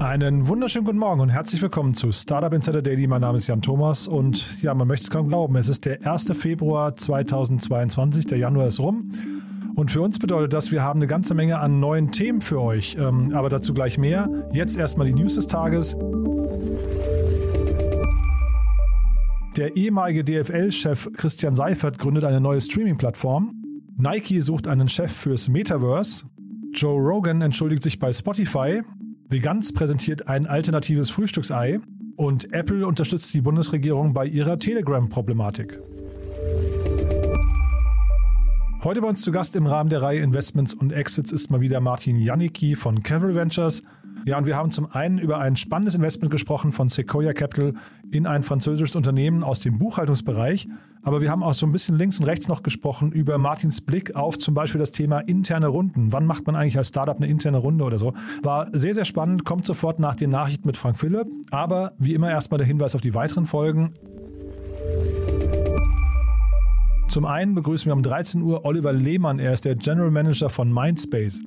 Einen wunderschönen guten Morgen und herzlich willkommen zu Startup Insider Daily. Mein Name ist Jan Thomas und ja, man möchte es kaum glauben. Es ist der 1. Februar 2022. Der Januar ist rum. Und für uns bedeutet das, wir haben eine ganze Menge an neuen Themen für euch. Ähm, aber dazu gleich mehr. Jetzt erstmal die News des Tages. Der ehemalige DFL-Chef Christian Seifert gründet eine neue Streaming-Plattform. Nike sucht einen Chef fürs Metaverse. Joe Rogan entschuldigt sich bei Spotify. Veganz präsentiert ein alternatives Frühstücksei und Apple unterstützt die Bundesregierung bei ihrer Telegram-Problematik. Heute bei uns zu Gast im Rahmen der Reihe Investments und Exits ist mal wieder Martin Janicki von Cavalry Ventures. Ja, und wir haben zum einen über ein spannendes Investment gesprochen von Sequoia Capital in ein französisches Unternehmen aus dem Buchhaltungsbereich. Aber wir haben auch so ein bisschen links und rechts noch gesprochen über Martins Blick auf zum Beispiel das Thema interne Runden. Wann macht man eigentlich als Startup eine interne Runde oder so? War sehr, sehr spannend, kommt sofort nach den Nachrichten mit Frank Philipp. Aber wie immer erstmal der Hinweis auf die weiteren Folgen. Zum einen begrüßen wir um 13 Uhr Oliver Lehmann. Er ist der General Manager von Mindspace.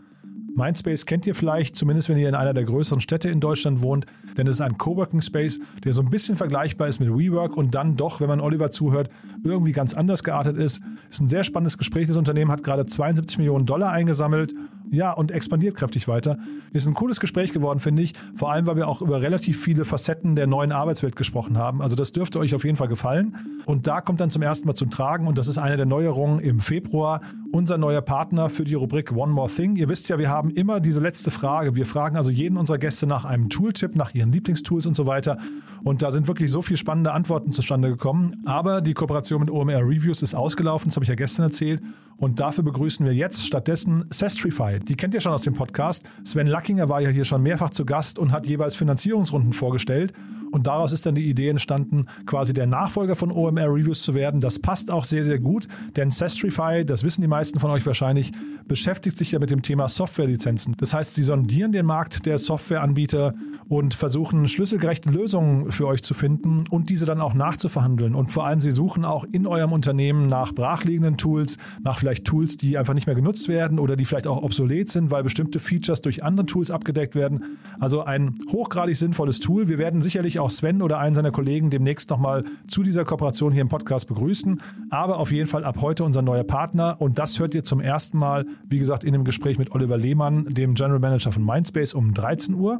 Mindspace kennt ihr vielleicht, zumindest wenn ihr in einer der größeren Städte in Deutschland wohnt, denn es ist ein Coworking Space, der so ein bisschen vergleichbar ist mit WeWork und dann doch, wenn man Oliver zuhört, irgendwie ganz anders geartet ist. Ist ein sehr spannendes Gespräch. Das Unternehmen hat gerade 72 Millionen Dollar eingesammelt ja, und expandiert kräftig weiter. Ist ein cooles Gespräch geworden, finde ich. Vor allem, weil wir auch über relativ viele Facetten der neuen Arbeitswelt gesprochen haben. Also das dürfte euch auf jeden Fall gefallen. Und da kommt dann zum ersten Mal zum Tragen, und das ist eine der Neuerungen im Februar, unser neuer Partner für die Rubrik One More Thing. Ihr wisst ja, wir haben immer diese letzte Frage. Wir fragen also jeden unserer Gäste nach einem Tooltip, nach ihren Lieblingstools und so weiter. Und da sind wirklich so viele spannende Antworten zustande gekommen. Aber die Kooperation mit OMR Reviews ist ausgelaufen, das habe ich ja gestern erzählt. Und dafür begrüßen wir jetzt stattdessen Sestrify. Die kennt ihr schon aus dem Podcast. Sven Lackinger war ja hier schon mehrfach zu Gast und hat jeweils Finanzierungsrunden vorgestellt. Und daraus ist dann die Idee entstanden, quasi der Nachfolger von OMR Reviews zu werden. Das passt auch sehr, sehr gut, denn Sestrify, das wissen die meisten von euch wahrscheinlich, beschäftigt sich ja mit dem Thema Softwarelizenzen. Das heißt, sie sondieren den Markt der Softwareanbieter und versuchen schlüsselgerechte Lösungen für euch zu finden und diese dann auch nachzuverhandeln. Und vor allem, sie suchen auch in eurem Unternehmen nach brachliegenden Tools, nach vielleicht Tools, die einfach nicht mehr genutzt werden oder die vielleicht auch obsolet sind, weil bestimmte Features durch andere Tools abgedeckt werden. Also ein hochgradig sinnvolles Tool. Wir werden sicherlich auch Sven oder einen seiner Kollegen demnächst nochmal zu dieser Kooperation hier im Podcast begrüßen. Aber auf jeden Fall ab heute unser neuer Partner. Und das hört ihr zum ersten Mal, wie gesagt, in dem Gespräch mit Oliver Lehmann, dem General Manager von Mindspace um 13 Uhr.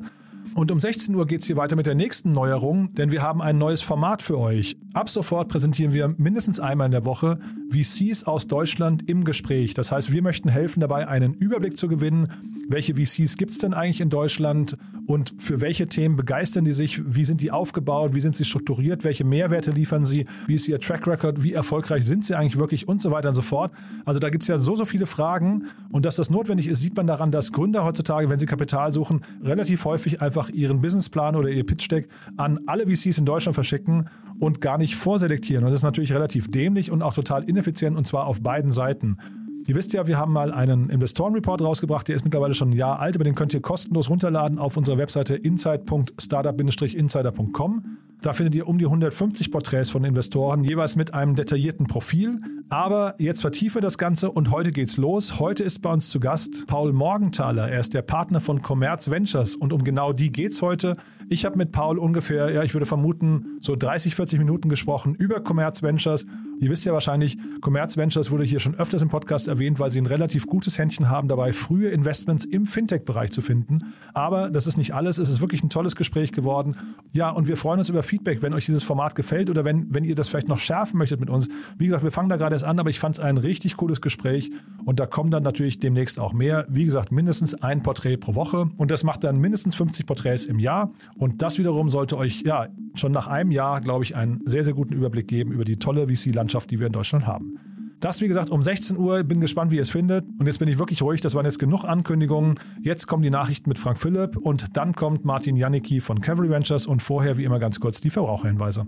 Und um 16 Uhr geht es hier weiter mit der nächsten Neuerung, denn wir haben ein neues Format für euch. Ab sofort präsentieren wir mindestens einmal in der Woche VCs aus Deutschland im Gespräch. Das heißt, wir möchten helfen dabei, einen Überblick zu gewinnen, welche VCs gibt es denn eigentlich in Deutschland? Und für welche Themen begeistern die sich, wie sind die aufgebaut, wie sind sie strukturiert, welche Mehrwerte liefern sie, wie ist ihr Track Record, wie erfolgreich sind sie eigentlich wirklich? Und so weiter und so fort. Also da gibt es ja so, so viele Fragen. Und dass das notwendig ist, sieht man daran, dass Gründer heutzutage, wenn sie Kapital suchen, relativ häufig einfach ihren Businessplan oder ihr Pitch Deck an alle VCs in Deutschland verschicken und gar nicht vorselektieren. Und das ist natürlich relativ dämlich und auch total ineffizient und zwar auf beiden Seiten. Ihr wisst ja, wir haben mal einen Investorenreport rausgebracht, der ist mittlerweile schon ein Jahr alt, aber den könnt ihr kostenlos runterladen auf unserer Webseite insight.startup-insider.com. Da findet ihr um die 150 Porträts von Investoren, jeweils mit einem detaillierten Profil. Aber jetzt vertiefen wir das Ganze und heute geht's los. Heute ist bei uns zu Gast Paul Morgenthaler. Er ist der Partner von Commerz Ventures und um genau die geht's heute. Ich habe mit Paul ungefähr, ja, ich würde vermuten, so 30, 40 Minuten gesprochen über Commerz Ventures. Ihr wisst ja wahrscheinlich, Commerz Ventures wurde hier schon öfters im Podcast erwähnt, weil sie ein relativ gutes Händchen haben, dabei frühe Investments im Fintech-Bereich zu finden. Aber das ist nicht alles. Es ist wirklich ein tolles Gespräch geworden. Ja, und wir freuen uns über Feedback, wenn euch dieses Format gefällt oder wenn, wenn ihr das vielleicht noch schärfen möchtet mit uns. Wie gesagt, wir fangen da gerade erst an, aber ich fand es ein richtig cooles Gespräch und da kommen dann natürlich demnächst auch mehr. Wie gesagt, mindestens ein Porträt pro Woche und das macht dann mindestens 50 Porträts im Jahr und das wiederum sollte euch ja schon nach einem Jahr, glaube ich, einen sehr, sehr guten Überblick geben über die tolle VC-Landschaft, die wir in Deutschland haben. Das, wie gesagt, um 16 Uhr. Bin gespannt, wie ihr es findet. Und jetzt bin ich wirklich ruhig. Das waren jetzt genug Ankündigungen. Jetzt kommen die Nachrichten mit Frank Philipp und dann kommt Martin Janicki von Cavalry Ventures und vorher, wie immer, ganz kurz die Verbraucherhinweise.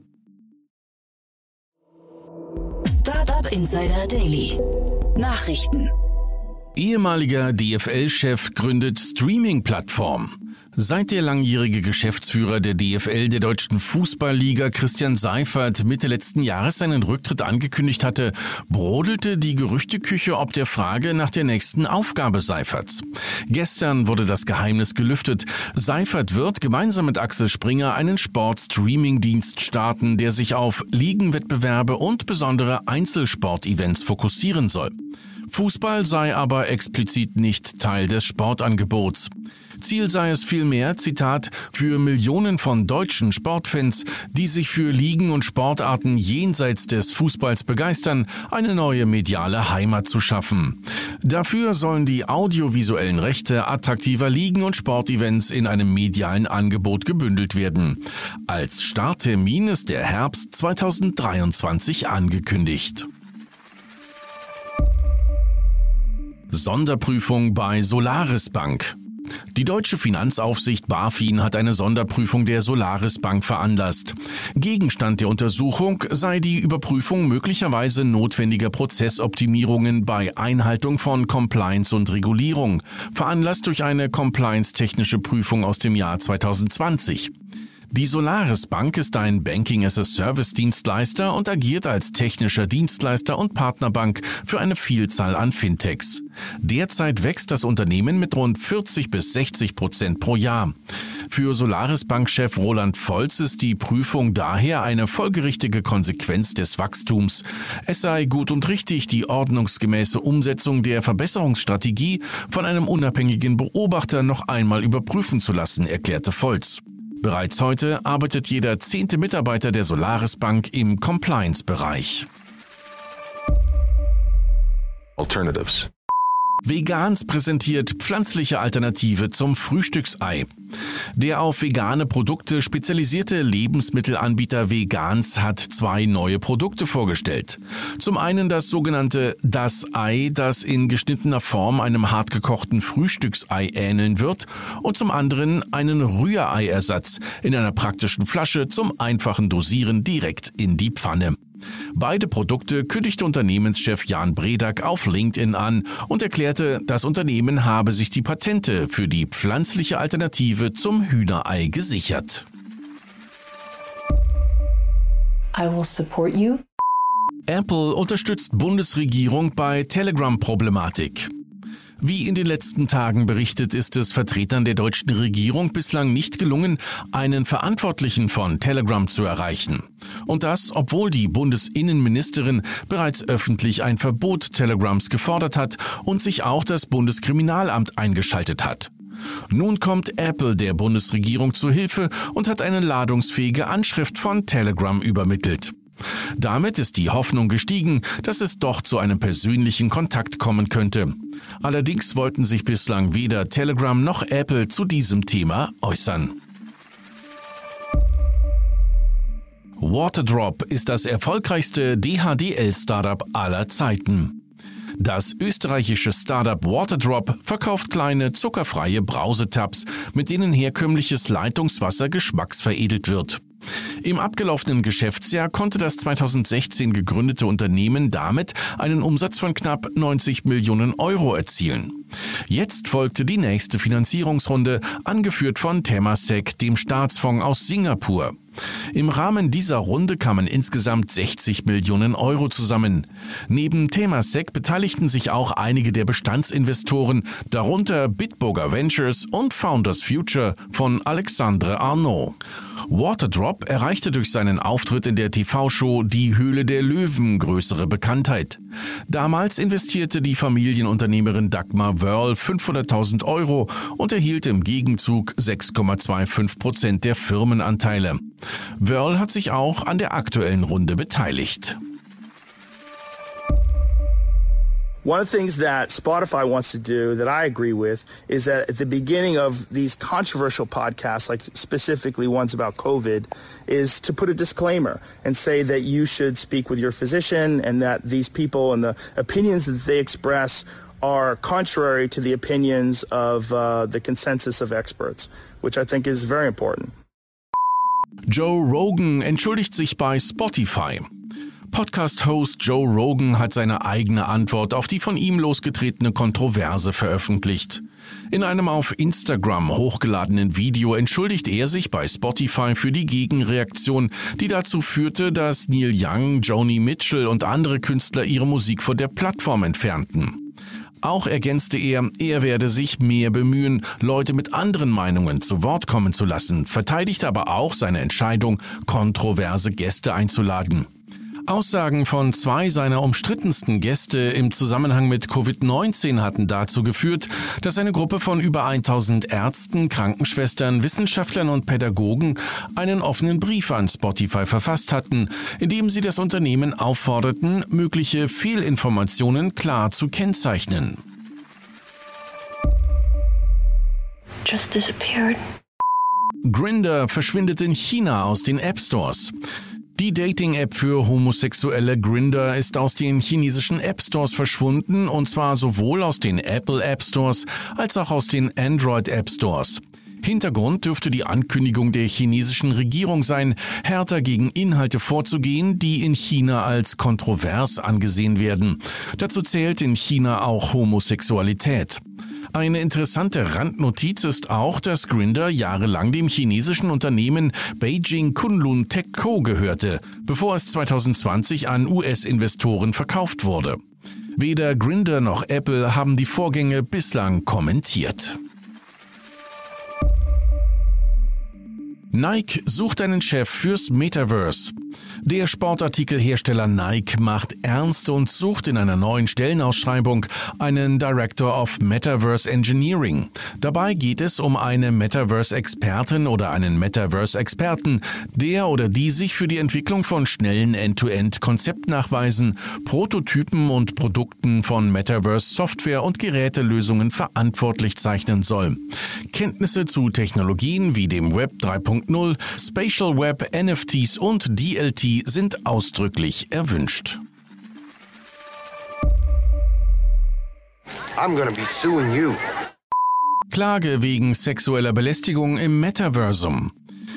Startup Insider Daily. Nachrichten. Ehemaliger DFL-Chef gründet Streaming-Plattform. Seit der langjährige Geschäftsführer der DFL der Deutschen Fußballliga Christian Seifert Mitte letzten Jahres seinen Rücktritt angekündigt hatte, brodelte die Gerüchteküche ob der Frage nach der nächsten Aufgabe Seiferts. Gestern wurde das Geheimnis gelüftet. Seifert wird gemeinsam mit Axel Springer einen Sport-Streaming-Dienst starten, der sich auf Ligenwettbewerbe und besondere Einzelsport-Events fokussieren soll. Fußball sei aber explizit nicht Teil des Sportangebots. Ziel sei es vielmehr, Zitat, für Millionen von deutschen Sportfans, die sich für Ligen und Sportarten jenseits des Fußballs begeistern, eine neue mediale Heimat zu schaffen. Dafür sollen die audiovisuellen Rechte attraktiver Ligen und Sportevents in einem medialen Angebot gebündelt werden. Als Starttermin ist der Herbst 2023 angekündigt. Sonderprüfung bei Solaris Bank. Die deutsche Finanzaufsicht BaFin hat eine Sonderprüfung der Solaris Bank veranlasst. Gegenstand der Untersuchung sei die Überprüfung möglicherweise notwendiger Prozessoptimierungen bei Einhaltung von Compliance und Regulierung, veranlasst durch eine compliance-technische Prüfung aus dem Jahr 2020. Die Solaris Bank ist ein Banking-as-a-Service-Dienstleister und agiert als technischer Dienstleister und Partnerbank für eine Vielzahl an Fintechs. Derzeit wächst das Unternehmen mit rund 40 bis 60 Prozent pro Jahr. Für Solaris Bank-Chef Roland Volz ist die Prüfung daher eine folgerichtige Konsequenz des Wachstums. Es sei gut und richtig, die ordnungsgemäße Umsetzung der Verbesserungsstrategie von einem unabhängigen Beobachter noch einmal überprüfen zu lassen, erklärte Volz. Bereits heute arbeitet jeder zehnte Mitarbeiter der Solaris Bank im Compliance-Bereich. Alternatives. Vegans präsentiert pflanzliche Alternative zum Frühstücksei. Der auf vegane Produkte spezialisierte Lebensmittelanbieter Vegans hat zwei neue Produkte vorgestellt. Zum einen das sogenannte Das Ei, das in geschnittener Form einem hartgekochten Frühstücksei ähneln wird, und zum anderen einen Rühreiersatz in einer praktischen Flasche zum einfachen Dosieren direkt in die Pfanne. Beide Produkte kündigte Unternehmenschef Jan Bredak auf LinkedIn an und erklärte, das Unternehmen habe sich die Patente für die pflanzliche Alternative zum Hühnerei gesichert. I will support you. Apple unterstützt Bundesregierung bei Telegram-Problematik. Wie in den letzten Tagen berichtet, ist es Vertretern der deutschen Regierung bislang nicht gelungen, einen Verantwortlichen von Telegram zu erreichen. Und das, obwohl die Bundesinnenministerin bereits öffentlich ein Verbot Telegrams gefordert hat und sich auch das Bundeskriminalamt eingeschaltet hat. Nun kommt Apple der Bundesregierung zu Hilfe und hat eine ladungsfähige Anschrift von Telegram übermittelt. Damit ist die Hoffnung gestiegen, dass es doch zu einem persönlichen Kontakt kommen könnte. Allerdings wollten sich bislang weder Telegram noch Apple zu diesem Thema äußern. Waterdrop ist das erfolgreichste DHDL-Startup aller Zeiten. Das österreichische Startup Waterdrop verkauft kleine zuckerfreie Brausetabs, mit denen herkömmliches Leitungswasser geschmacksveredelt wird. Im abgelaufenen Geschäftsjahr konnte das 2016 gegründete Unternehmen damit einen Umsatz von knapp 90 Millionen Euro erzielen. Jetzt folgte die nächste Finanzierungsrunde, angeführt von Temasek, dem Staatsfonds aus Singapur. Im Rahmen dieser Runde kamen insgesamt 60 Millionen Euro zusammen. Neben Temasek beteiligten sich auch einige der Bestandsinvestoren, darunter Bitburger Ventures und Founders Future von Alexandre Arnaud. Waterdrop erreichte durch seinen Auftritt in der TV-Show Die Höhle der Löwen größere Bekanntheit. Damals investierte die Familienunternehmerin Dagmar Wörl 500.000 Euro und erhielt im Gegenzug 6,25 Prozent der Firmenanteile. Wörl hat sich auch an der aktuellen Runde beteiligt. One of the things that Spotify wants to do that I agree with is that at the beginning of these controversial podcasts, like specifically ones about COVID, is to put a disclaimer and say that you should speak with your physician and that these people and the opinions that they express are contrary to the opinions of uh, the consensus of experts, which I think is very important. Joe Rogan entschuldigt sich bei Spotify. Podcast-Host Joe Rogan hat seine eigene Antwort auf die von ihm losgetretene Kontroverse veröffentlicht. In einem auf Instagram hochgeladenen Video entschuldigt er sich bei Spotify für die Gegenreaktion, die dazu führte, dass Neil Young, Joni Mitchell und andere Künstler ihre Musik von der Plattform entfernten. Auch ergänzte er, er werde sich mehr bemühen, Leute mit anderen Meinungen zu Wort kommen zu lassen, verteidigte aber auch seine Entscheidung, kontroverse Gäste einzuladen. Aussagen von zwei seiner umstrittensten Gäste im Zusammenhang mit Covid-19 hatten dazu geführt, dass eine Gruppe von über 1000 Ärzten, Krankenschwestern, Wissenschaftlern und Pädagogen einen offenen Brief an Spotify verfasst hatten, in dem sie das Unternehmen aufforderten, mögliche Fehlinformationen klar zu kennzeichnen. Just disappeared. Grinder verschwindet in China aus den App Stores. Die Dating-App für homosexuelle Grinder ist aus den chinesischen App Stores verschwunden und zwar sowohl aus den Apple App Stores als auch aus den Android App Stores. Hintergrund dürfte die Ankündigung der chinesischen Regierung sein, härter gegen Inhalte vorzugehen, die in China als kontrovers angesehen werden. Dazu zählt in China auch Homosexualität. Eine interessante Randnotiz ist auch, dass Grinder jahrelang dem chinesischen Unternehmen Beijing Kunlun Tech Co. gehörte, bevor es 2020 an US-Investoren verkauft wurde. Weder Grinder noch Apple haben die Vorgänge bislang kommentiert. Nike sucht einen Chef fürs Metaverse. Der Sportartikelhersteller Nike macht ernst und sucht in einer neuen Stellenausschreibung einen Director of Metaverse Engineering. Dabei geht es um eine Metaverse-Expertin oder einen Metaverse-Experten, der oder die sich für die Entwicklung von schnellen End-to-End-Konzeptnachweisen, Prototypen und Produkten von Metaverse-Software und Gerätelösungen verantwortlich zeichnen soll. Kenntnisse zu Technologien wie dem Web 3.0, Spatial Web, NFTs und DLT sind ausdrücklich erwünscht. I'm gonna be suing you. Klage wegen sexueller Belästigung im Metaversum.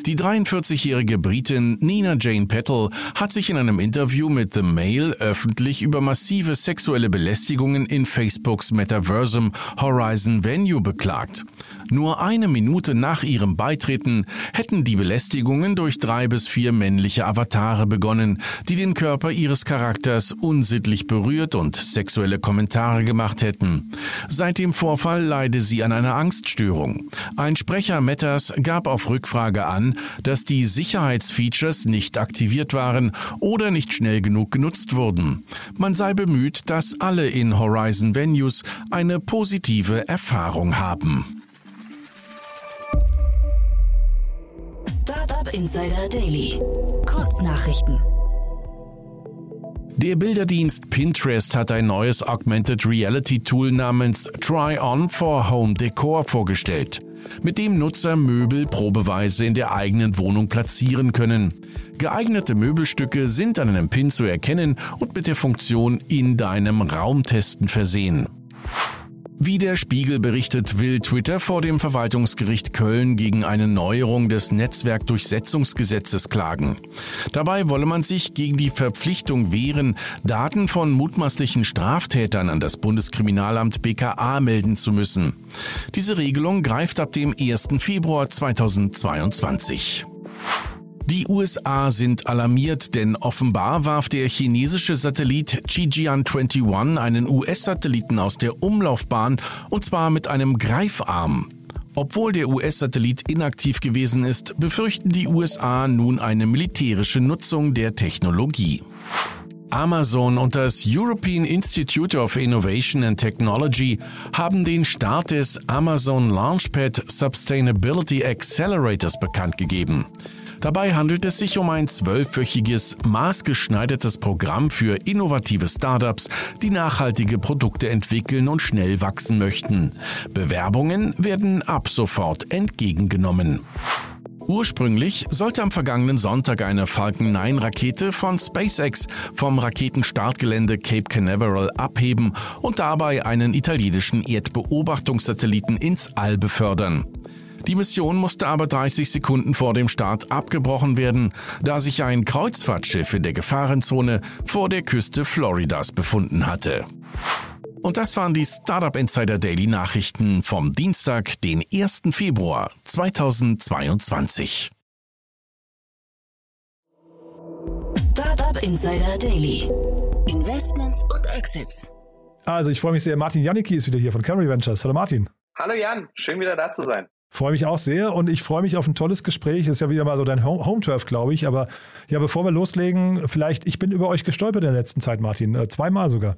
Die 43-jährige Britin Nina Jane Petal hat sich in einem Interview mit The Mail öffentlich über massive sexuelle Belästigungen in Facebooks Metaversum Horizon Venue beklagt. Nur eine Minute nach ihrem Beitreten hätten die Belästigungen durch drei bis vier männliche Avatare begonnen, die den Körper ihres Charakters unsittlich berührt und sexuelle Kommentare gemacht hätten. Seit dem Vorfall leide sie an einer Angststörung. Ein Sprecher Metas gab auf Rückfrage an, dass die Sicherheitsfeatures nicht aktiviert waren oder nicht schnell genug genutzt wurden. Man sei bemüht, dass alle in Horizon Venues eine positive Erfahrung haben. Startup Insider Daily. Kurznachrichten. Der Bilderdienst Pinterest hat ein neues Augmented Reality Tool namens Try On for Home Decor vorgestellt, mit dem Nutzer Möbel probeweise in der eigenen Wohnung platzieren können. Geeignete Möbelstücke sind an einem Pin zu erkennen und mit der Funktion in deinem Raum testen versehen. Wie der Spiegel berichtet, will Twitter vor dem Verwaltungsgericht Köln gegen eine Neuerung des Netzwerkdurchsetzungsgesetzes klagen. Dabei wolle man sich gegen die Verpflichtung wehren, Daten von mutmaßlichen Straftätern an das Bundeskriminalamt BKA melden zu müssen. Diese Regelung greift ab dem 1. Februar 2022. Die USA sind alarmiert, denn offenbar warf der chinesische Satellit Qijian-21 einen US-Satelliten aus der Umlaufbahn und zwar mit einem Greifarm. Obwohl der US-Satellit inaktiv gewesen ist, befürchten die USA nun eine militärische Nutzung der Technologie. Amazon und das European Institute of Innovation and Technology haben den Start des Amazon Launchpad Sustainability Accelerators bekannt gegeben. Dabei handelt es sich um ein zwölfwöchiges, maßgeschneidertes Programm für innovative Startups, die nachhaltige Produkte entwickeln und schnell wachsen möchten. Bewerbungen werden ab sofort entgegengenommen. Ursprünglich sollte am vergangenen Sonntag eine Falcon 9 Rakete von SpaceX vom Raketenstartgelände Cape Canaveral abheben und dabei einen italienischen Erdbeobachtungssatelliten ins All befördern. Die Mission musste aber 30 Sekunden vor dem Start abgebrochen werden, da sich ein Kreuzfahrtschiff in der Gefahrenzone vor der Küste Floridas befunden hatte. Und das waren die Startup Insider Daily Nachrichten vom Dienstag, den 1. Februar 2022. Startup Insider Daily. Investments und Exits. Also, ich freue mich sehr. Martin Janicki ist wieder hier von Camry Ventures. Hallo Martin. Hallo Jan, schön wieder da zu sein. Freue mich auch sehr und ich freue mich auf ein tolles Gespräch. Ist ja wieder mal so dein Home-Turf, glaube ich. Aber ja, bevor wir loslegen, vielleicht, ich bin über euch gestolpert in der letzten Zeit, Martin. Äh, zweimal sogar.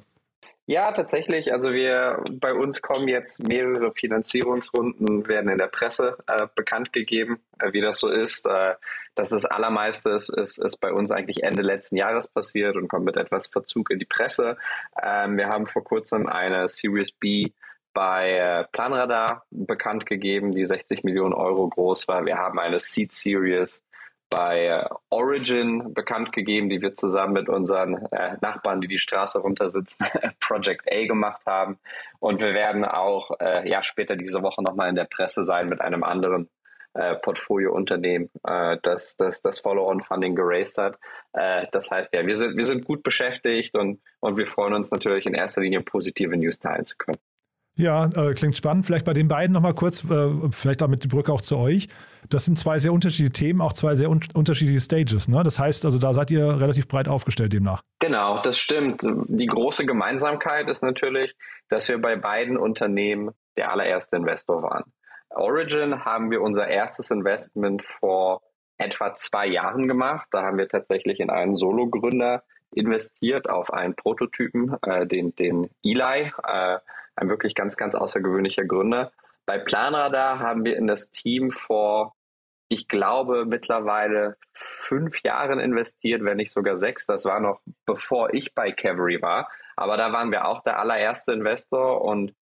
Ja, tatsächlich. Also wir bei uns kommen jetzt mehrere Finanzierungsrunden, werden in der Presse äh, bekannt gegeben, äh, wie das so ist. Äh, dass das allermeiste ist, ist, ist bei uns eigentlich Ende letzten Jahres passiert und kommt mit etwas Verzug in die Presse. Ähm, wir haben vor kurzem eine Series B bei äh, Planradar bekannt gegeben, die 60 Millionen Euro groß war. Wir haben eine Seed Series bei äh, Origin bekannt gegeben, die wir zusammen mit unseren äh, Nachbarn, die die Straße runter sitzen, Project A gemacht haben. Und wir werden auch äh, ja später diese Woche nochmal in der Presse sein mit einem anderen äh, Portfoliounternehmen, äh, das das, das Follow-on-Funding geraced hat. Äh, das heißt, ja, wir sind, wir sind gut beschäftigt und, und wir freuen uns natürlich in erster Linie positive News teilen zu können. Ja, äh, klingt spannend. Vielleicht bei den beiden nochmal kurz, äh, vielleicht damit die Brücke auch zu euch. Das sind zwei sehr unterschiedliche Themen, auch zwei sehr un unterschiedliche Stages. Ne? Das heißt, also da seid ihr relativ breit aufgestellt demnach. Genau, das stimmt. Die große Gemeinsamkeit ist natürlich, dass wir bei beiden Unternehmen der allererste Investor waren. Origin haben wir unser erstes Investment vor etwa zwei Jahren gemacht. Da haben wir tatsächlich in einen Solo-Gründer investiert, auf einen Prototypen, äh, den, den Eli. Äh, ein wirklich ganz, ganz außergewöhnlicher Gründer. Bei Planradar haben wir in das Team vor, ich glaube, mittlerweile fünf Jahren investiert, wenn nicht sogar sechs. Das war noch bevor ich bei Cavalry war. Aber da waren wir auch der allererste Investor und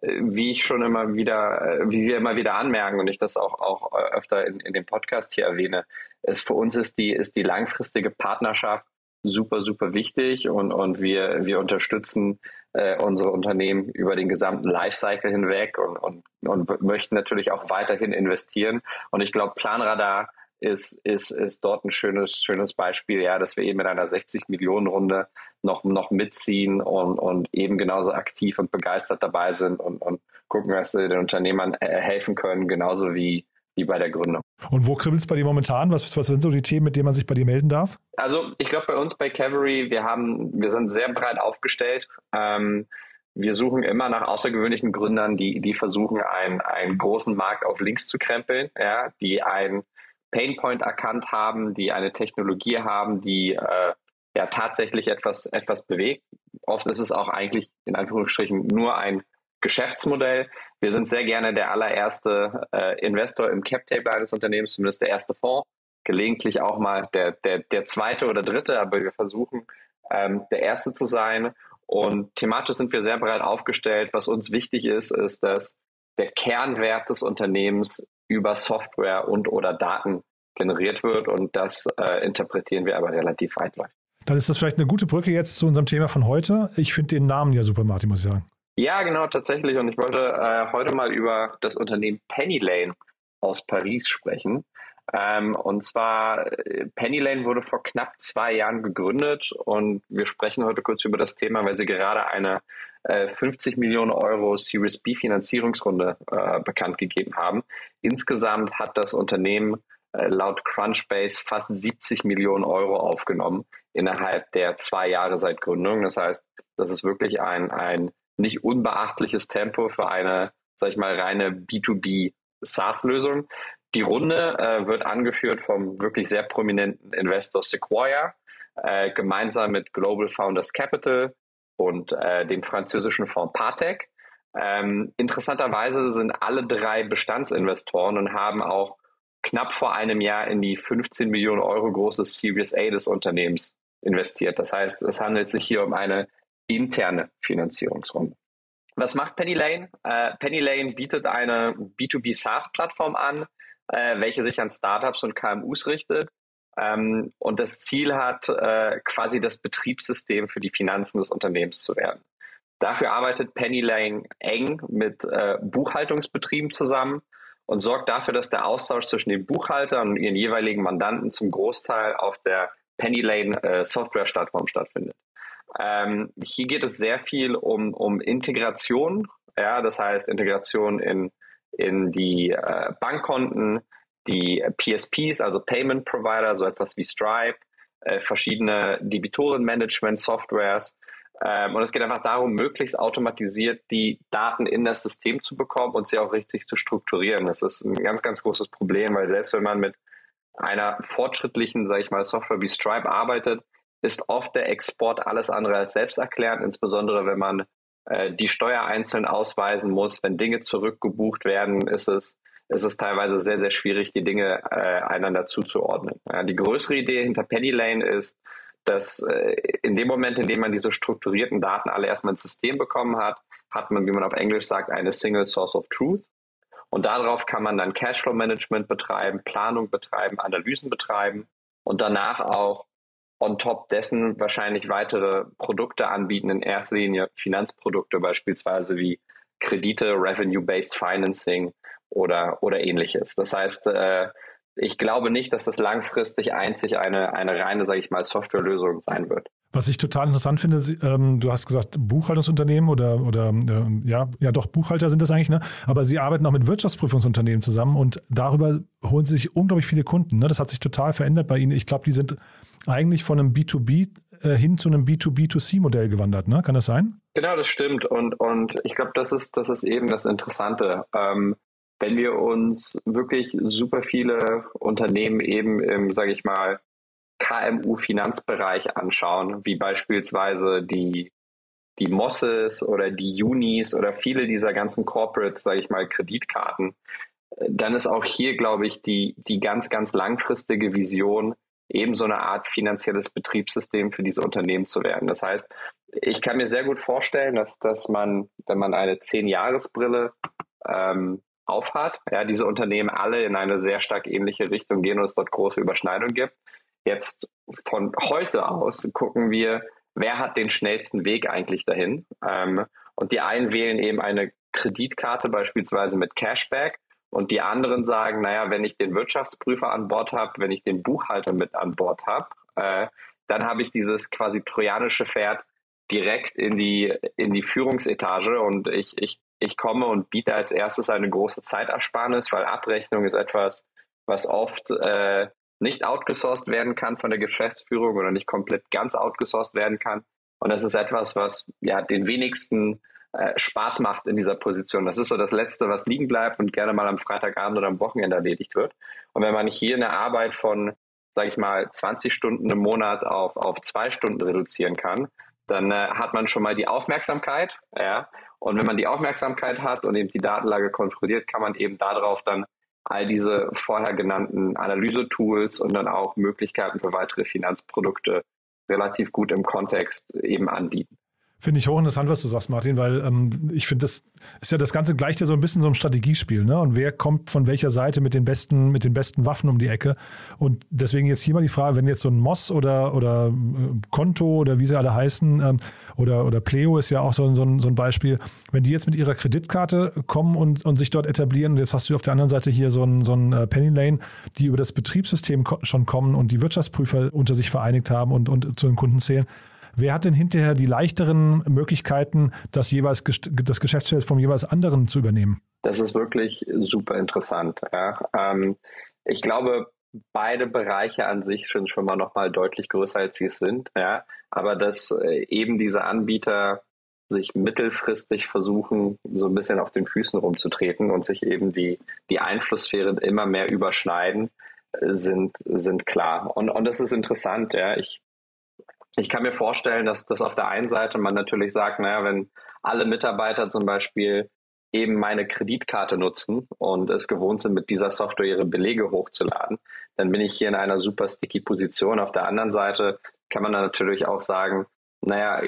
äh, wie ich schon immer wieder, äh, wie wir immer wieder anmerken und ich das auch, auch öfter in, in dem Podcast hier erwähne, ist für uns ist die, ist die langfristige Partnerschaft super, super wichtig und, und wir, wir unterstützen äh, unsere Unternehmen über den gesamten Lifecycle hinweg und, und, und möchten natürlich auch weiterhin investieren. Und ich glaube, Planradar ist, ist, ist dort ein schönes, schönes Beispiel, ja, dass wir eben in einer 60 Millionen Runde noch, noch mitziehen und, und eben genauso aktiv und begeistert dabei sind und, und gucken, dass wir den Unternehmern äh, helfen können, genauso wie, wie bei der Gründung. Und wo kribbelt es bei dir momentan? Was, was sind so die Themen, mit denen man sich bei dir melden darf? Also ich glaube bei uns bei Cavalry, wir haben, wir sind sehr breit aufgestellt. Ähm, wir suchen immer nach außergewöhnlichen Gründern, die, die versuchen, einen, einen großen Markt auf links zu krempeln, ja, die einen Painpoint erkannt haben, die eine Technologie haben, die äh, ja tatsächlich etwas, etwas bewegt. Oft ist es auch eigentlich in Anführungsstrichen nur ein Geschäftsmodell. Wir sind sehr gerne der allererste äh, Investor im Cap-Table eines Unternehmens, zumindest der erste Fonds. Gelegentlich auch mal der, der, der zweite oder dritte, aber wir versuchen, ähm, der erste zu sein. Und thematisch sind wir sehr breit aufgestellt. Was uns wichtig ist, ist, dass der Kernwert des Unternehmens über Software und oder Daten generiert wird und das äh, interpretieren wir aber relativ weitläufig. Dann ist das vielleicht eine gute Brücke jetzt zu unserem Thema von heute. Ich finde den Namen ja super, Martin, muss ich sagen. Ja, genau, tatsächlich. Und ich wollte äh, heute mal über das Unternehmen Penny Lane aus Paris sprechen. Ähm, und zwar, äh, Penny Lane wurde vor knapp zwei Jahren gegründet und wir sprechen heute kurz über das Thema, weil sie gerade eine äh, 50 Millionen Euro Series B Finanzierungsrunde äh, bekannt gegeben haben. Insgesamt hat das Unternehmen äh, laut Crunchbase fast 70 Millionen Euro aufgenommen innerhalb der zwei Jahre seit Gründung. Das heißt, das ist wirklich ein, ein nicht unbeachtliches Tempo für eine, sag ich mal, reine B2B SaaS-Lösung. Die Runde äh, wird angeführt vom wirklich sehr prominenten Investor Sequoia, äh, gemeinsam mit Global Founders Capital und äh, dem französischen Fonds Partec. Ähm, interessanterweise sind alle drei Bestandsinvestoren und haben auch knapp vor einem Jahr in die 15 Millionen Euro große Series A des Unternehmens investiert. Das heißt, es handelt sich hier um eine interne Finanzierungsrunde. Was macht Penny Lane? Äh, Penny Lane bietet eine B2B SaaS-Plattform an, äh, welche sich an Startups und KMUs richtet ähm, und das Ziel hat, äh, quasi das Betriebssystem für die Finanzen des Unternehmens zu werden. Dafür arbeitet Penny Lane eng mit äh, Buchhaltungsbetrieben zusammen und sorgt dafür, dass der Austausch zwischen den Buchhaltern und ihren jeweiligen Mandanten zum Großteil auf der Pennylane äh, Software-Plattform stattfindet. Ähm, hier geht es sehr viel um, um Integration, ja, das heißt Integration in, in die äh, Bankkonten, die PSPs, also Payment Provider, so etwas wie Stripe, äh, verschiedene Debitorenmanagement-Softwares. Ähm, und es geht einfach darum, möglichst automatisiert die Daten in das System zu bekommen und sie auch richtig zu strukturieren. Das ist ein ganz, ganz großes Problem, weil selbst wenn man mit einer fortschrittlichen, sage ich mal, Software wie Stripe arbeitet, ist oft der Export alles andere als selbsterklärend, insbesondere wenn man äh, die Steuer einzeln ausweisen muss. Wenn Dinge zurückgebucht werden, ist es, ist es teilweise sehr, sehr schwierig, die Dinge äh, einander zuzuordnen. Ja, die größere Idee hinter Penny Lane ist, dass äh, in dem Moment, in dem man diese strukturierten Daten alle erstmal ins System bekommen hat, hat man, wie man auf Englisch sagt, eine Single Source of Truth. Und darauf kann man dann Cashflow-Management betreiben, Planung betreiben, Analysen betreiben und danach auch on top dessen wahrscheinlich weitere Produkte anbieten, in erster Linie Finanzprodukte beispielsweise wie Kredite, Revenue-Based Financing oder, oder ähnliches. Das heißt, äh, ich glaube nicht, dass das langfristig einzig eine, eine reine, sage ich mal, Softwarelösung sein wird. Was ich total interessant finde, ähm, du hast gesagt Buchhaltungsunternehmen oder, oder ähm, ja, ja doch, Buchhalter sind das eigentlich, ne? aber sie arbeiten auch mit Wirtschaftsprüfungsunternehmen zusammen und darüber holen sie sich unglaublich viele Kunden. Ne? Das hat sich total verändert bei ihnen. Ich glaube, die sind eigentlich von einem B2B äh, hin zu einem B2B2C-Modell gewandert, ne? Kann das sein? Genau, das stimmt. Und, und ich glaube, das ist, das ist eben das Interessante. Ähm, wenn wir uns wirklich super viele Unternehmen eben sage ich mal, KMU-Finanzbereich anschauen, wie beispielsweise die, die Mosses oder die Unis oder viele dieser ganzen Corporate, sage ich mal, Kreditkarten, dann ist auch hier, glaube ich, die, die ganz, ganz langfristige Vision, eben so eine Art finanzielles Betriebssystem für diese Unternehmen zu werden. Das heißt, ich kann mir sehr gut vorstellen, dass, dass man, wenn man eine Zehn-Jahres-Brille ähm, aufhat, ja, diese Unternehmen alle in eine sehr stark ähnliche Richtung gehen und es dort große Überschneidungen gibt. Jetzt von heute aus gucken wir, wer hat den schnellsten Weg eigentlich dahin. Ähm, und die einen wählen eben eine Kreditkarte beispielsweise mit Cashback und die anderen sagen, naja, wenn ich den Wirtschaftsprüfer an Bord habe, wenn ich den Buchhalter mit an Bord habe, äh, dann habe ich dieses quasi trojanische Pferd direkt in die, in die Führungsetage und ich, ich, ich komme und biete als erstes eine große Zeitersparnis, weil Abrechnung ist etwas, was oft äh, nicht outgesourced werden kann von der Geschäftsführung oder nicht komplett ganz outgesourced werden kann. Und das ist etwas, was ja den wenigsten äh, Spaß macht in dieser Position. Das ist so das Letzte, was liegen bleibt und gerne mal am Freitagabend oder am Wochenende erledigt wird. Und wenn man hier eine Arbeit von, sage ich mal, 20 Stunden im Monat auf, auf zwei Stunden reduzieren kann, dann äh, hat man schon mal die Aufmerksamkeit. Ja? Und wenn man die Aufmerksamkeit hat und eben die Datenlage kontrolliert, kann man eben darauf dann all diese vorher genannten Analyse-Tools und dann auch Möglichkeiten für weitere Finanzprodukte relativ gut im Kontext eben anbieten. Finde ich hochinteressant, was du sagst, Martin, weil ähm, ich finde, das ist ja das Ganze gleicht ja so ein bisschen so ein Strategiespiel, ne? Und wer kommt von welcher Seite mit den besten, mit den besten Waffen um die Ecke? Und deswegen jetzt hier mal die Frage, wenn jetzt so ein Moss oder, oder äh, Konto oder wie sie alle heißen, ähm, oder, oder Pleo ist ja auch so, so, ein, so ein Beispiel, wenn die jetzt mit ihrer Kreditkarte kommen und, und sich dort etablieren, und jetzt hast du auf der anderen Seite hier so ein, so ein äh, Penny Lane, die über das Betriebssystem schon kommen und die Wirtschaftsprüfer unter sich vereinigt haben und, und zu den Kunden zählen, Wer hat denn hinterher die leichteren Möglichkeiten, das jeweils das Geschäftsfeld vom jeweils anderen zu übernehmen? Das ist wirklich super interessant. Ja. Ähm, ich glaube, beide Bereiche an sich sind schon mal noch mal deutlich größer, als sie es sind. Ja. Aber dass äh, eben diese Anbieter sich mittelfristig versuchen, so ein bisschen auf den Füßen rumzutreten und sich eben die, die Einflusssphären immer mehr überschneiden, äh, sind, sind klar. Und, und das ist interessant. Ja. Ich ich kann mir vorstellen, dass das auf der einen Seite man natürlich sagt, naja, wenn alle Mitarbeiter zum Beispiel eben meine Kreditkarte nutzen und es gewohnt sind, mit dieser Software ihre Belege hochzuladen, dann bin ich hier in einer super sticky Position. Auf der anderen Seite kann man dann natürlich auch sagen, naja,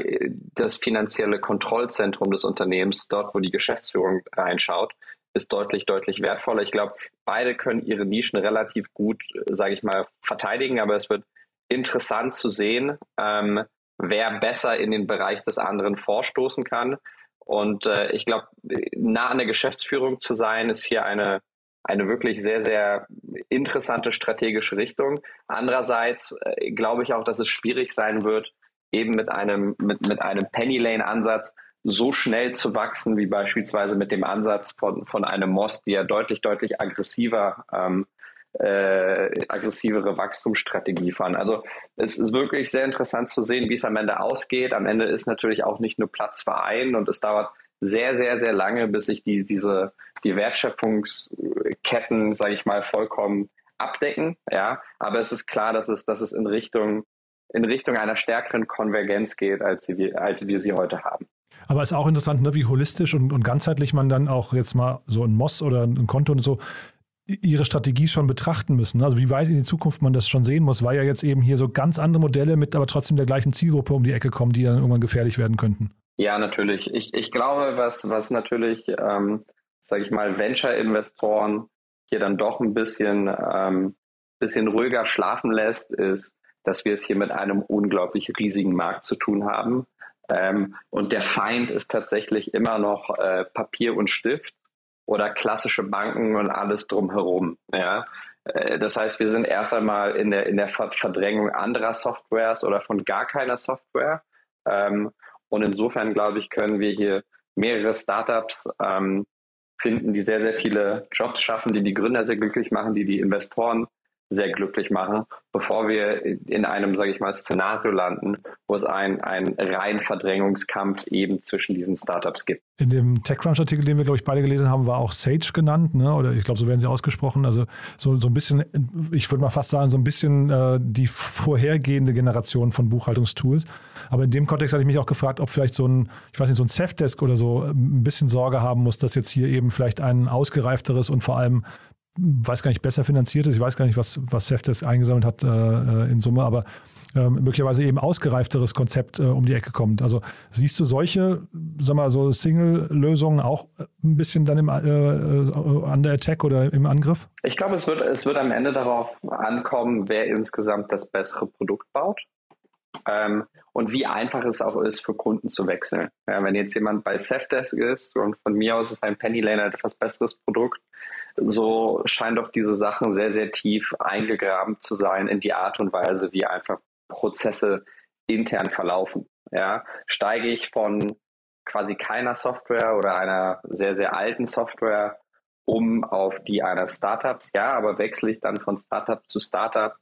das finanzielle Kontrollzentrum des Unternehmens, dort wo die Geschäftsführung reinschaut, ist deutlich, deutlich wertvoller. Ich glaube, beide können ihre Nischen relativ gut, sage ich mal, verteidigen, aber es wird interessant zu sehen, ähm, wer besser in den Bereich des anderen vorstoßen kann. Und äh, ich glaube, nah an der Geschäftsführung zu sein, ist hier eine, eine wirklich sehr, sehr interessante strategische Richtung. Andererseits äh, glaube ich auch, dass es schwierig sein wird, eben mit einem, mit, mit einem Penny Lane Ansatz so schnell zu wachsen, wie beispielsweise mit dem Ansatz von, von einem Moss, die ja deutlich, deutlich aggressiver, ähm, äh, aggressivere Wachstumsstrategie fahren. Also es ist wirklich sehr interessant zu sehen, wie es am Ende ausgeht. Am Ende ist natürlich auch nicht nur Platz verein und es dauert sehr, sehr, sehr lange, bis sich die, diese, die Wertschöpfungsketten, sage ich mal, vollkommen abdecken. Ja, aber es ist klar, dass es, dass es in Richtung in Richtung einer stärkeren Konvergenz geht, als, sie, als wir sie heute haben. Aber es ist auch interessant, ne, wie holistisch und, und ganzheitlich man dann auch jetzt mal so ein Moss oder ein Konto und so ihre Strategie schon betrachten müssen. Also wie weit in die Zukunft man das schon sehen muss, weil ja jetzt eben hier so ganz andere Modelle mit aber trotzdem der gleichen Zielgruppe um die Ecke kommen, die dann irgendwann gefährlich werden könnten. Ja, natürlich. Ich, ich glaube, was, was natürlich, ähm, sage ich mal, Venture-Investoren hier dann doch ein bisschen, ähm, bisschen ruhiger schlafen lässt, ist, dass wir es hier mit einem unglaublich riesigen Markt zu tun haben. Ähm, und der Feind ist tatsächlich immer noch äh, Papier und Stift oder klassische Banken und alles drumherum. Ja? Äh, das heißt, wir sind erst einmal in der, in der Verdrängung anderer Softwares oder von gar keiner Software. Ähm, und insofern, glaube ich, können wir hier mehrere Startups ähm, finden, die sehr, sehr viele Jobs schaffen, die die Gründer sehr glücklich machen, die die Investoren sehr glücklich machen, bevor wir in einem, sage ich mal, Szenario landen, wo es einen rein Verdrängungskampf eben zwischen diesen Startups gibt. In dem TechCrunch-Artikel, den wir, glaube ich, beide gelesen haben, war auch Sage genannt, ne? oder ich glaube, so werden sie ausgesprochen. Also so, so ein bisschen, ich würde mal fast sagen, so ein bisschen äh, die vorhergehende Generation von Buchhaltungstools. Aber in dem Kontext hatte ich mich auch gefragt, ob vielleicht so ein, ich weiß nicht, so ein Safdesk oder so ein bisschen Sorge haben muss, dass jetzt hier eben vielleicht ein ausgereifteres und vor allem weiß gar nicht, besser finanziert ist. Ich weiß gar nicht, was, was Safdesk eingesammelt hat äh, äh, in Summe, aber äh, möglicherweise eben ausgereifteres Konzept äh, um die Ecke kommt. Also siehst du solche, sag mal, so Single-Lösungen auch ein bisschen dann im, äh, äh, an der Attack oder im Angriff? Ich glaube, es wird, es wird am Ende darauf ankommen, wer insgesamt das bessere Produkt baut. Ähm, und wie einfach es auch ist, für Kunden zu wechseln. Ja, wenn jetzt jemand bei Safdesk ist und von mir aus ist ein Penny-Lane ein etwas besseres Produkt, so scheinen doch diese Sachen sehr, sehr tief eingegraben zu sein in die Art und Weise, wie einfach Prozesse intern verlaufen. Ja, steige ich von quasi keiner Software oder einer sehr, sehr alten Software um auf die einer Startups, ja, aber wechsle ich dann von Startup zu Startup,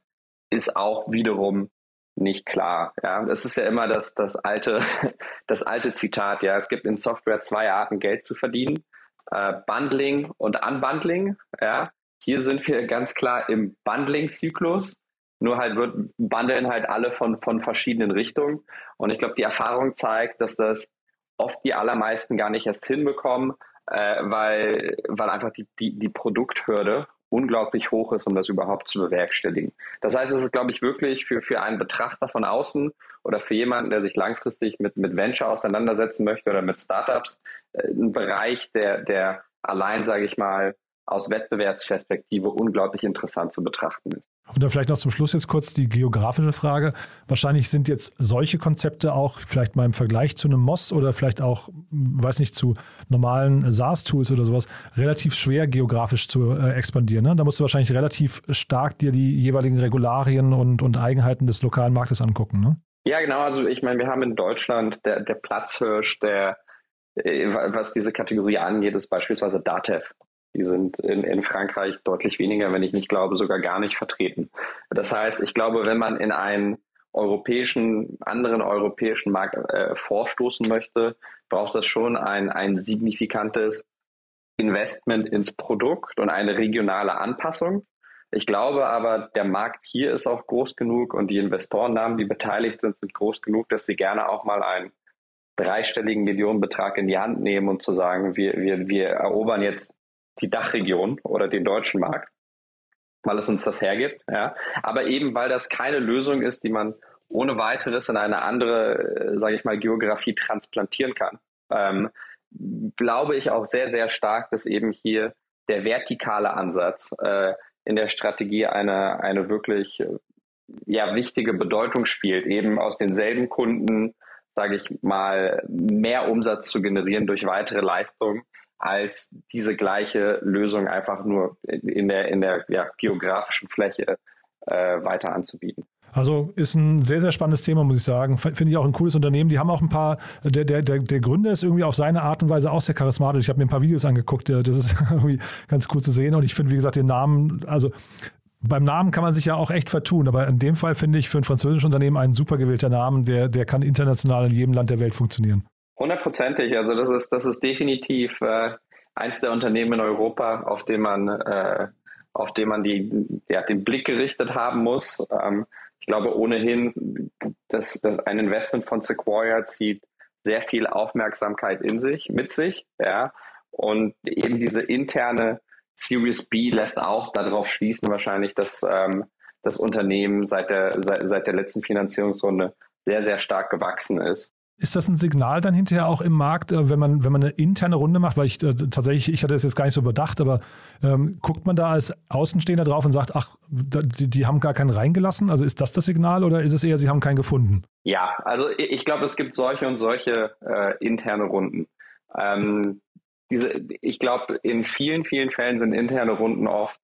ist auch wiederum nicht klar. Ja, das ist ja immer das, das alte, das alte Zitat. Ja, es gibt in Software zwei Arten, Geld zu verdienen äh, Bundling und Unbundling. Ja, hier sind wir ganz klar im Bundling-Zyklus. Nur halt wird bundeln halt alle von, von verschiedenen Richtungen. Und ich glaube, die Erfahrung zeigt, dass das oft die allermeisten gar nicht erst hinbekommen, äh, weil, weil einfach die, die, die Produkthürde unglaublich hoch ist, um das überhaupt zu bewerkstelligen. Das heißt, es ist, glaube ich, wirklich für, für einen Betrachter von außen oder für jemanden, der sich langfristig mit, mit Venture auseinandersetzen möchte oder mit Startups, äh, ein Bereich, der, der allein, sage ich mal, aus Wettbewerbsperspektive unglaublich interessant zu betrachten ist. Und dann vielleicht noch zum Schluss jetzt kurz die geografische Frage. Wahrscheinlich sind jetzt solche Konzepte auch vielleicht mal im Vergleich zu einem Moss oder vielleicht auch, weiß nicht, zu normalen SaaS-Tools oder sowas relativ schwer geografisch zu äh, expandieren. Ne? Da musst du wahrscheinlich relativ stark dir die jeweiligen Regularien und, und Eigenheiten des lokalen Marktes angucken. Ne? Ja, genau. Also ich meine, wir haben in Deutschland der, der Platzhirsch, der äh, was diese Kategorie angeht, ist beispielsweise Datev. Die sind in, in Frankreich deutlich weniger, wenn ich nicht glaube, sogar gar nicht vertreten. Das heißt, ich glaube, wenn man in einen europäischen, anderen europäischen Markt äh, vorstoßen möchte, braucht das schon ein, ein signifikantes Investment ins Produkt und eine regionale Anpassung. Ich glaube aber, der Markt hier ist auch groß genug und die Investorennamen, die beteiligt sind, sind groß genug, dass sie gerne auch mal einen dreistelligen Millionenbetrag in die Hand nehmen und zu sagen, wir, wir, wir erobern jetzt die Dachregion oder den deutschen Markt, weil es uns das hergibt. Ja. Aber eben, weil das keine Lösung ist, die man ohne weiteres in eine andere, äh, sage ich mal, Geografie transplantieren kann, ähm, glaube ich auch sehr, sehr stark, dass eben hier der vertikale Ansatz äh, in der Strategie eine, eine wirklich äh, ja, wichtige Bedeutung spielt, eben aus denselben Kunden sage ich mal, mehr Umsatz zu generieren durch weitere Leistungen, als diese gleiche Lösung einfach nur in der, in der ja, geografischen Fläche äh, weiter anzubieten. Also ist ein sehr, sehr spannendes Thema, muss ich sagen. Finde ich auch ein cooles Unternehmen. Die haben auch ein paar, der, der, der, der Gründer ist irgendwie auf seine Art und Weise auch sehr charismatisch. Ich habe mir ein paar Videos angeguckt, das ist irgendwie ganz cool zu sehen. Und ich finde, wie gesagt, den Namen, also beim Namen kann man sich ja auch echt vertun, aber in dem Fall finde ich für ein französisches Unternehmen ein super gewählter Namen, der, der kann international in jedem Land der Welt funktionieren. Hundertprozentig. Also das ist, das ist definitiv äh, eins der Unternehmen in Europa, auf dem man, äh, auf dem man die, ja, den Blick gerichtet haben muss. Ähm, ich glaube ohnehin, dass, dass ein Investment von Sequoia zieht sehr viel Aufmerksamkeit in sich, mit sich, ja. Und eben diese interne Series B lässt auch darauf schließen wahrscheinlich, dass ähm, das Unternehmen seit der, seit, seit der letzten Finanzierungsrunde sehr, sehr stark gewachsen ist. Ist das ein Signal dann hinterher auch im Markt, äh, wenn man, wenn man eine interne Runde macht? Weil ich äh, tatsächlich, ich hatte das jetzt gar nicht so überdacht, aber ähm, guckt man da als Außenstehender drauf und sagt, ach, die, die, haben gar keinen reingelassen? Also ist das das Signal oder ist es eher, sie haben keinen gefunden? Ja, also ich glaube, es gibt solche und solche äh, interne Runden. Ähm, diese, ich glaube, in vielen, vielen Fällen sind interne Runden oft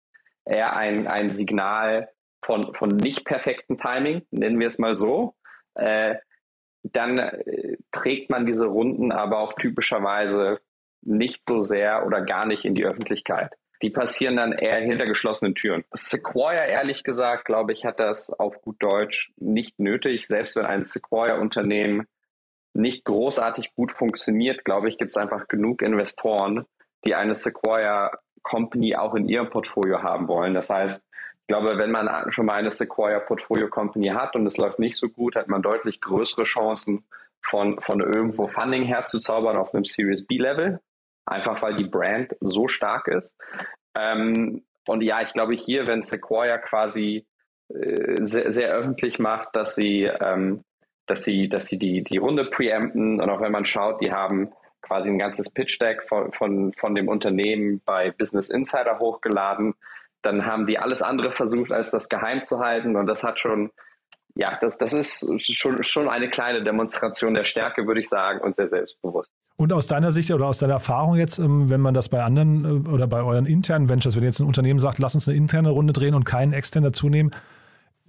eher ein, ein Signal von, von nicht perfektem Timing, nennen wir es mal so. Äh, dann äh, trägt man diese Runden aber auch typischerweise nicht so sehr oder gar nicht in die Öffentlichkeit. Die passieren dann eher hinter geschlossenen Türen. Sequoia, ehrlich gesagt, glaube ich, hat das auf gut Deutsch nicht nötig. Selbst wenn ein Sequoia-Unternehmen nicht großartig gut funktioniert, glaube ich, gibt es einfach genug Investoren, die eine Sequoia Company auch in ihrem Portfolio haben wollen. Das heißt, glaube, wenn man schon mal eine Sequoia Portfolio Company hat und es läuft nicht so gut, hat man deutlich größere Chancen, von, von irgendwo Funding herzuzaubern auf einem Series B Level. Einfach weil die Brand so stark ist. Ähm, und ja, ich glaube hier, wenn Sequoia quasi äh, sehr, sehr öffentlich macht, dass sie ähm, dass sie, dass sie die, die Runde preempten und auch wenn man schaut, die haben quasi ein ganzes Pitch-Deck von, von, von dem Unternehmen bei Business Insider hochgeladen. Dann haben die alles andere versucht, als das geheim zu halten und das hat schon, ja, das, das ist schon, schon eine kleine Demonstration der Stärke, würde ich sagen, und sehr selbstbewusst. Und aus deiner Sicht oder aus deiner Erfahrung jetzt, ähm, wenn man das bei anderen äh, oder bei euren internen Ventures, wenn jetzt ein Unternehmen sagt, lass uns eine interne Runde drehen und keinen extern dazu nehmen,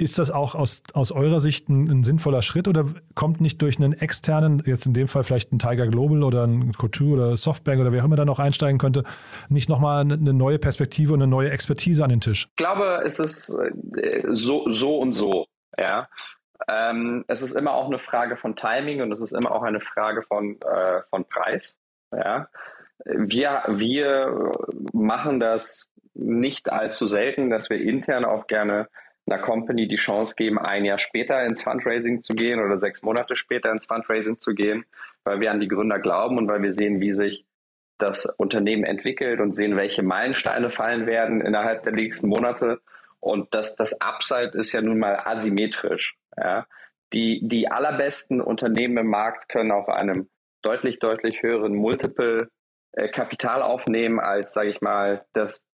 ist das auch aus, aus eurer Sicht ein, ein, sinnvoller Schritt oder kommt nicht durch einen externen, jetzt in dem Fall vielleicht ein Tiger Global oder ein Couture oder Softbank oder wer auch immer da noch einsteigen könnte, nicht nochmal eine, neue Perspektive und eine neue Expertise an den Tisch? Ich glaube, es ist äh, so, so und so. Ja. Ähm, es ist immer auch eine Frage von Timing und es ist immer auch eine Frage von, äh, von Preis. Ja. Wir, wir machen das nicht allzu selten, dass wir intern auch gerne einer Company die Chance geben, ein Jahr später ins Fundraising zu gehen oder sechs Monate später ins Fundraising zu gehen, weil wir an die Gründer glauben und weil wir sehen, wie sich das Unternehmen entwickelt und sehen, welche Meilensteine fallen werden innerhalb der nächsten Monate. Und das, das Upside ist ja nun mal asymmetrisch. Ja. Die, die allerbesten Unternehmen im Markt können auf einem deutlich, deutlich höheren Multiple äh, Kapital aufnehmen als, sage ich mal, das,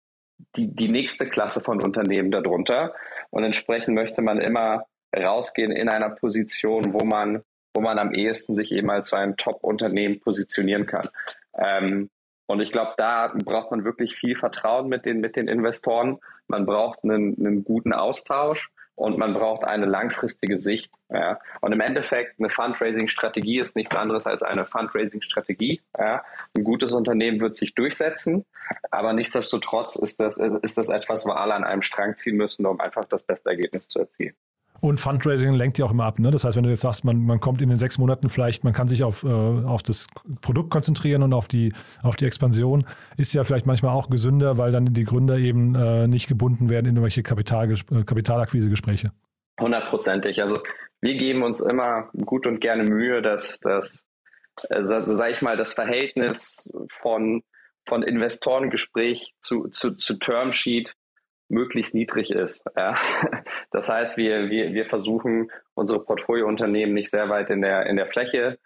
die, die nächste Klasse von Unternehmen darunter. Und entsprechend möchte man immer rausgehen in einer Position, wo man, wo man am ehesten sich eben als zu einem Top-Unternehmen positionieren kann. Ähm, und ich glaube, da braucht man wirklich viel Vertrauen mit den, mit den Investoren. Man braucht einen, einen guten Austausch und man braucht eine langfristige Sicht. Ja. Und im Endeffekt, eine Fundraising-Strategie ist nichts anderes als eine Fundraising-Strategie. Ja. Ein gutes Unternehmen wird sich durchsetzen, aber nichtsdestotrotz ist das, ist das etwas, wo alle an einem Strang ziehen müssen, um einfach das beste Ergebnis zu erzielen. Und Fundraising lenkt ja auch immer ab. Ne? Das heißt, wenn du jetzt sagst, man, man kommt in den sechs Monaten vielleicht, man kann sich auf, äh, auf das Produkt konzentrieren und auf die, auf die Expansion, ist ja vielleicht manchmal auch gesünder, weil dann die Gründer eben äh, nicht gebunden werden in irgendwelche Kapital, äh, Kapitalakquisegespräche. Hundertprozentig. Also wir geben uns immer gut und gerne Mühe, dass das, äh, sag ich mal, das Verhältnis von, von Investorengespräch zu, zu, zu Termsheet möglichst niedrig ist. Ja. Das heißt, wir, wir, wir versuchen, unsere Portfoliounternehmen nicht sehr weit in der, in der Fläche,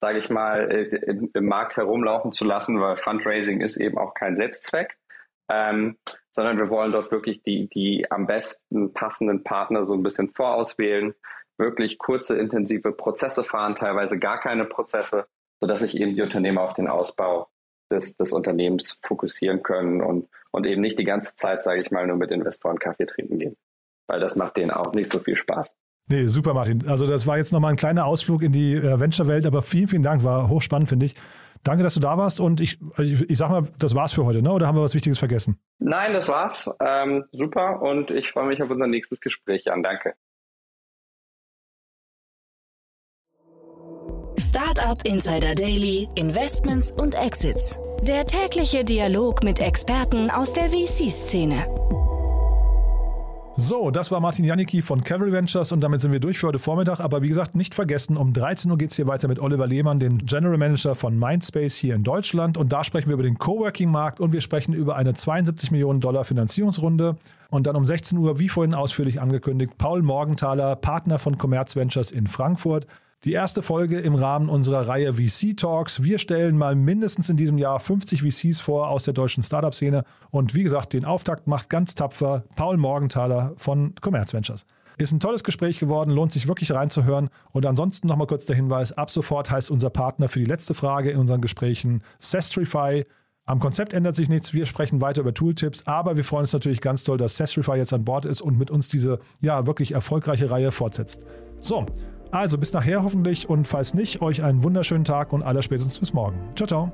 sage ich mal, im, im, Markt herumlaufen zu lassen, weil Fundraising ist eben auch kein Selbstzweck, ähm, sondern wir wollen dort wirklich die, die am besten passenden Partner so ein bisschen vorauswählen. wirklich kurze, intensive Prozesse fahren, teilweise gar keine Prozesse, sodass sich eben die Unternehmer auf den Ausbau des, des Unternehmens fokussieren können und, und eben nicht die ganze Zeit, sage ich mal, nur mit Investoren Kaffee trinken gehen. Weil das macht denen auch nicht so viel Spaß. Nee, super, Martin. Also das war jetzt nochmal ein kleiner Ausflug in die äh, Venture-Welt, aber vielen, vielen Dank. War hochspannend, finde ich. Danke, dass du da warst und ich, ich, ich sag mal, das war's für heute, ne? Oder haben wir was Wichtiges vergessen? Nein, das war's. Ähm, super und ich freue mich auf unser nächstes Gespräch, Jan. Danke. Startup Insider Daily, Investments und Exits. Der tägliche Dialog mit Experten aus der VC-Szene. So, das war Martin Janicki von Cavalry Ventures und damit sind wir durch für heute Vormittag. Aber wie gesagt, nicht vergessen, um 13 Uhr geht es hier weiter mit Oliver Lehmann, dem General Manager von Mindspace hier in Deutschland. Und da sprechen wir über den Coworking-Markt und wir sprechen über eine 72 Millionen Dollar Finanzierungsrunde. Und dann um 16 Uhr, wie vorhin ausführlich angekündigt, Paul Morgenthaler, Partner von Commerz Ventures in Frankfurt. Die erste Folge im Rahmen unserer Reihe VC Talks. Wir stellen mal mindestens in diesem Jahr 50 VCs vor aus der deutschen Startup-Szene. Und wie gesagt, den Auftakt macht ganz tapfer Paul Morgenthaler von Commerz Ventures. Ist ein tolles Gespräch geworden, lohnt sich wirklich reinzuhören. Und ansonsten nochmal kurz der Hinweis: ab sofort heißt unser Partner für die letzte Frage in unseren Gesprächen Sestrify. Am Konzept ändert sich nichts. Wir sprechen weiter über Tooltips, aber wir freuen uns natürlich ganz toll, dass Sestrify jetzt an Bord ist und mit uns diese ja wirklich erfolgreiche Reihe fortsetzt. So, also bis nachher hoffentlich und falls nicht, euch einen wunderschönen Tag und aller spätestens bis morgen. Ciao, ciao.